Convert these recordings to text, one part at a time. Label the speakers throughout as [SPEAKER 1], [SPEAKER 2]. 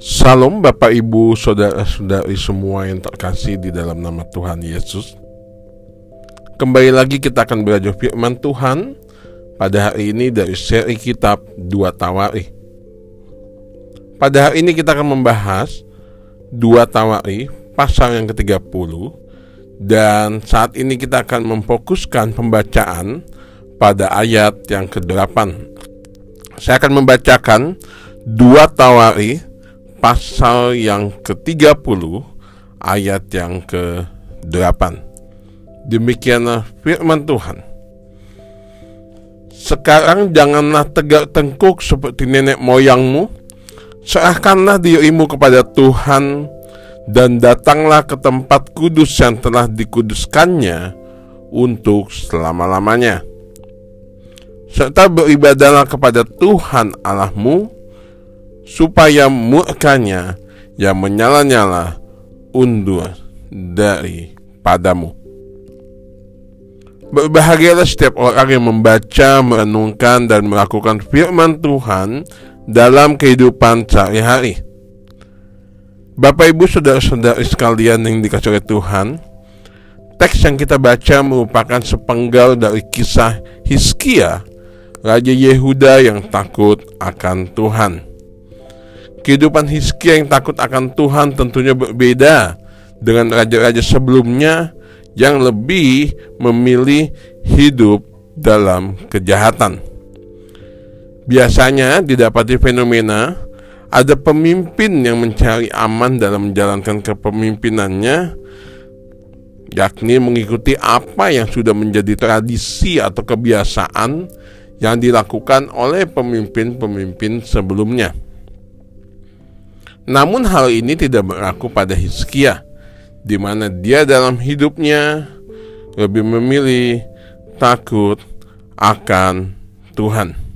[SPEAKER 1] Salam Bapak Ibu Saudara-saudari semua yang terkasih di dalam nama Tuhan Yesus. Kembali lagi kita akan belajar firman Tuhan Pada hari ini dari seri kitab Dua Tawari. Pada hari ini kita akan membahas Dua Tawari pasal yang ke-30 Dan saat ini kita akan memfokuskan pembacaan pada ayat yang ke-8 Saya akan membacakan Dua Tawari pasal yang ke-30 ayat yang ke-8. Demikianlah firman Tuhan. Sekarang janganlah tegak tengkuk seperti nenek moyangmu. Serahkanlah dirimu kepada Tuhan dan datanglah ke tempat kudus yang telah dikuduskannya untuk selama-lamanya. Serta beribadahlah kepada Tuhan Allahmu supaya murkanya yang menyala-nyala undur dari padamu. Berbahagialah setiap orang yang membaca, merenungkan, dan melakukan firman Tuhan dalam kehidupan sehari-hari. Bapak Ibu Saudara-saudari sekalian yang dikasih oleh Tuhan, teks yang kita baca merupakan sepenggal dari kisah Hiskia, Raja Yehuda yang takut akan Tuhan. Kehidupan Hizkia yang takut akan Tuhan tentunya berbeda dengan raja-raja sebelumnya yang lebih memilih hidup dalam kejahatan. Biasanya didapati fenomena ada pemimpin yang mencari aman dalam menjalankan kepemimpinannya yakni mengikuti apa yang sudah menjadi tradisi atau kebiasaan yang dilakukan oleh pemimpin-pemimpin sebelumnya. Namun hal ini tidak berlaku pada Hizkia, di mana dia dalam hidupnya lebih memilih takut akan Tuhan.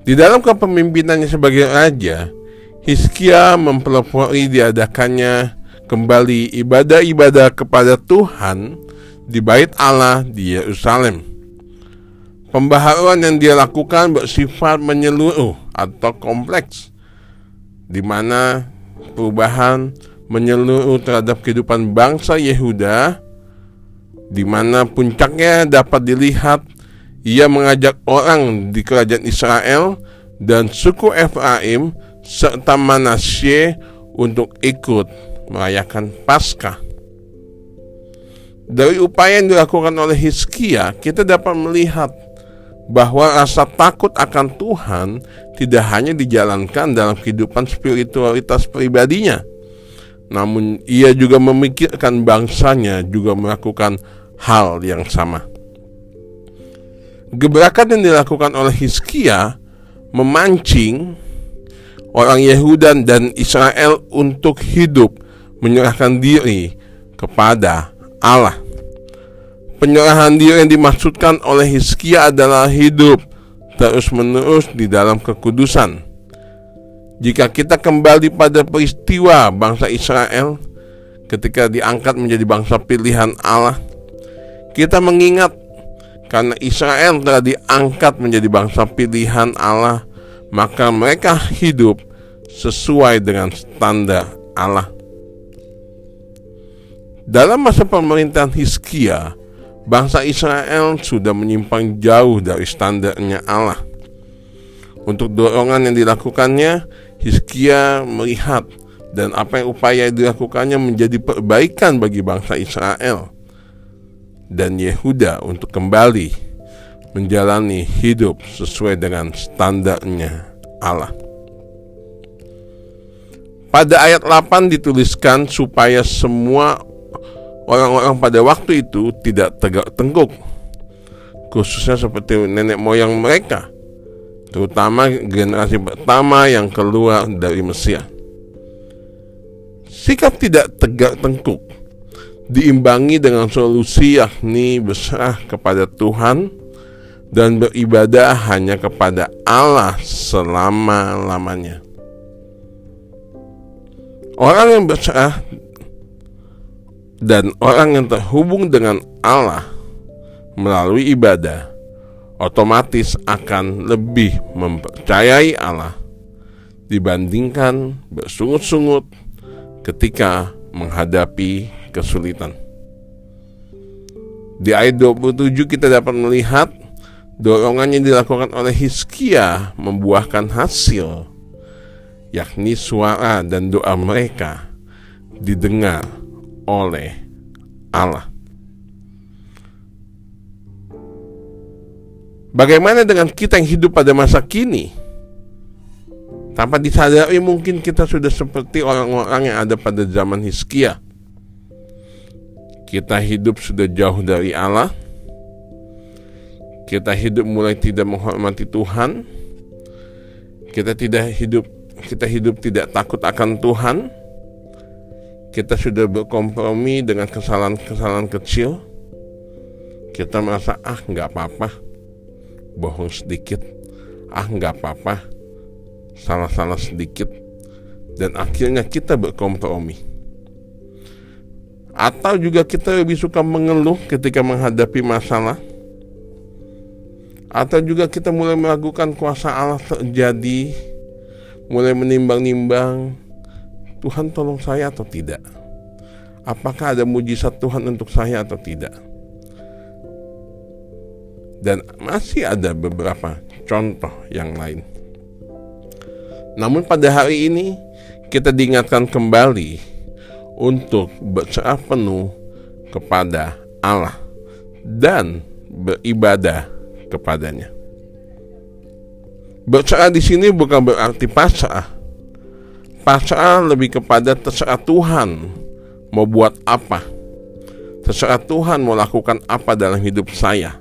[SPEAKER 1] Di dalam kepemimpinannya sebagai raja, Hizkia mempelopori diadakannya kembali ibadah-ibadah kepada Tuhan di bait Allah di Yerusalem. Pembaharuan yang dia lakukan bersifat menyeluruh atau kompleks di mana perubahan menyeluruh terhadap kehidupan bangsa Yehuda di mana puncaknya dapat dilihat ia mengajak orang di kerajaan Israel dan suku Efraim serta Manasye untuk ikut merayakan Paskah. Dari upaya yang dilakukan oleh Hizkia, kita dapat melihat bahwa rasa takut akan Tuhan tidak hanya dijalankan dalam kehidupan spiritualitas pribadinya, namun ia juga memikirkan bangsanya juga melakukan hal yang sama. Gebrakan yang dilakukan oleh Hizkia memancing orang Yehuda dan Israel untuk hidup menyerahkan diri kepada Allah. Penyerahan diri yang dimaksudkan oleh Hizkia adalah hidup terus-menerus di dalam kekudusan. Jika kita kembali pada peristiwa bangsa Israel ketika diangkat menjadi bangsa pilihan Allah, kita mengingat karena Israel telah diangkat menjadi bangsa pilihan Allah, maka mereka hidup sesuai dengan standar Allah. Dalam masa pemerintahan Hizkia, bangsa Israel sudah menyimpang jauh dari standarnya Allah. Untuk dorongan yang dilakukannya, Hizkia melihat dan apa yang upaya dilakukannya menjadi perbaikan bagi bangsa Israel dan Yehuda untuk kembali menjalani hidup sesuai dengan standarnya Allah. Pada ayat 8 dituliskan supaya semua orang-orang pada waktu itu tidak tegak tengkuk khususnya seperti nenek moyang mereka terutama generasi pertama yang keluar dari Mesir sikap tidak tegak tengkuk diimbangi dengan solusi yakni berserah kepada Tuhan dan beribadah hanya kepada Allah selama-lamanya. Orang yang berserah Dan orang yang terhubung dengan Allah melalui ibadah otomatis akan lebih mempercayai Allah dibandingkan bersungut-sungut ketika menghadapi kesulitan. Di ayat 27 kita dapat melihat dorongan yang dilakukan oleh Hizkia membuahkan hasil yakni suara dan doa mereka didengar oleh Allah. Bagaimana dengan kita yang hidup pada masa kini? Tanpa disadari mungkin kita sudah seperti orang-orang yang ada pada zaman Hizkia. Kita hidup sudah jauh dari Allah. Kita hidup mulai tidak menghormati Tuhan. Kita tidak hidup kita hidup tidak takut akan Tuhan. Kita sudah berkompromi dengan kesalahan-kesalahan kecil. Kita merasa ah nggak apa-apa, bohong sedikit, ah nggak apa-apa, salah-salah sedikit, dan akhirnya kita berkompromi. Atau juga kita lebih suka mengeluh ketika menghadapi masalah, atau juga kita mulai melakukan kuasa Allah terjadi mulai menimbang-nimbang Tuhan tolong saya atau tidak? Apakah ada mujizat Tuhan untuk saya atau tidak? Dan masih ada beberapa contoh yang lain namun pada hari ini kita diingatkan kembali untuk berserah penuh kepada Allah dan beribadah kepadanya. Berserah di sini bukan berarti pasrah. Pasrah lebih kepada terserah Tuhan mau buat apa. Terserah Tuhan mau lakukan apa dalam hidup saya.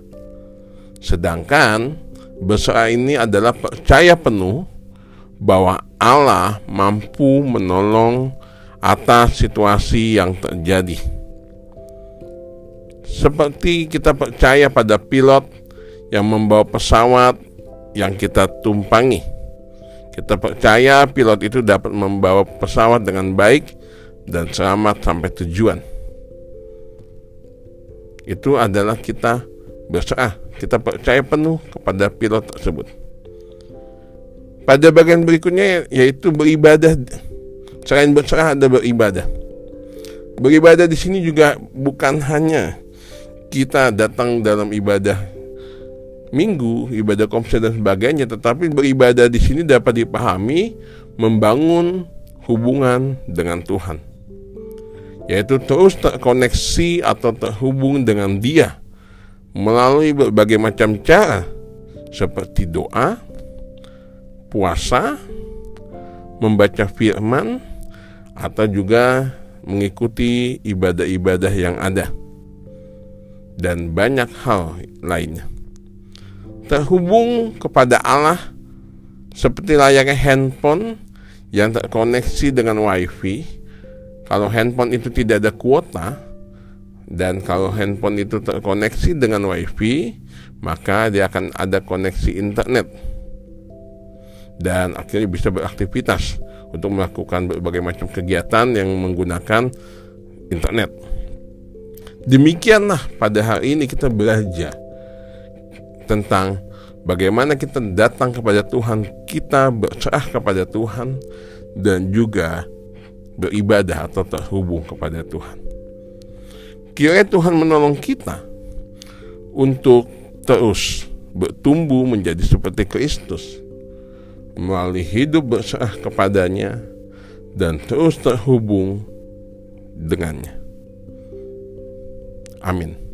[SPEAKER 1] Sedangkan berserah ini adalah percaya penuh bahwa Allah mampu menolong atas situasi yang terjadi. Seperti kita percaya pada pilot yang membawa pesawat yang kita tumpangi. Kita percaya pilot itu dapat membawa pesawat dengan baik dan selamat sampai tujuan. Itu adalah kita berserah, kita percaya penuh kepada pilot tersebut. Pada bagian berikutnya yaitu beribadah. Selain berserah ada beribadah. Beribadah di sini juga bukan hanya kita datang dalam ibadah minggu, ibadah komsel dan sebagainya, tetapi beribadah di sini dapat dipahami membangun hubungan dengan Tuhan. Yaitu terus terkoneksi atau terhubung dengan Dia melalui berbagai macam cara seperti doa, puasa, membaca firman, atau juga mengikuti ibadah-ibadah yang ada. Dan banyak hal lainnya. Terhubung kepada Allah seperti layaknya handphone yang terkoneksi dengan wifi kalau handphone itu tidak ada kuota dan kalau handphone itu terkoneksi dengan wifi maka dia akan ada koneksi internet dan akhirnya bisa beraktivitas untuk melakukan berbagai macam kegiatan yang menggunakan internet demikianlah pada hari ini kita belajar tentang bagaimana kita datang kepada Tuhan, kita berserah kepada Tuhan dan juga beribadah atau terhubung kepada Tuhan. Kiranya Tuhan menolong kita untuk terus bertumbuh menjadi seperti Kristus melalui hidup berserah kepadanya dan terus terhubung dengannya. Amin.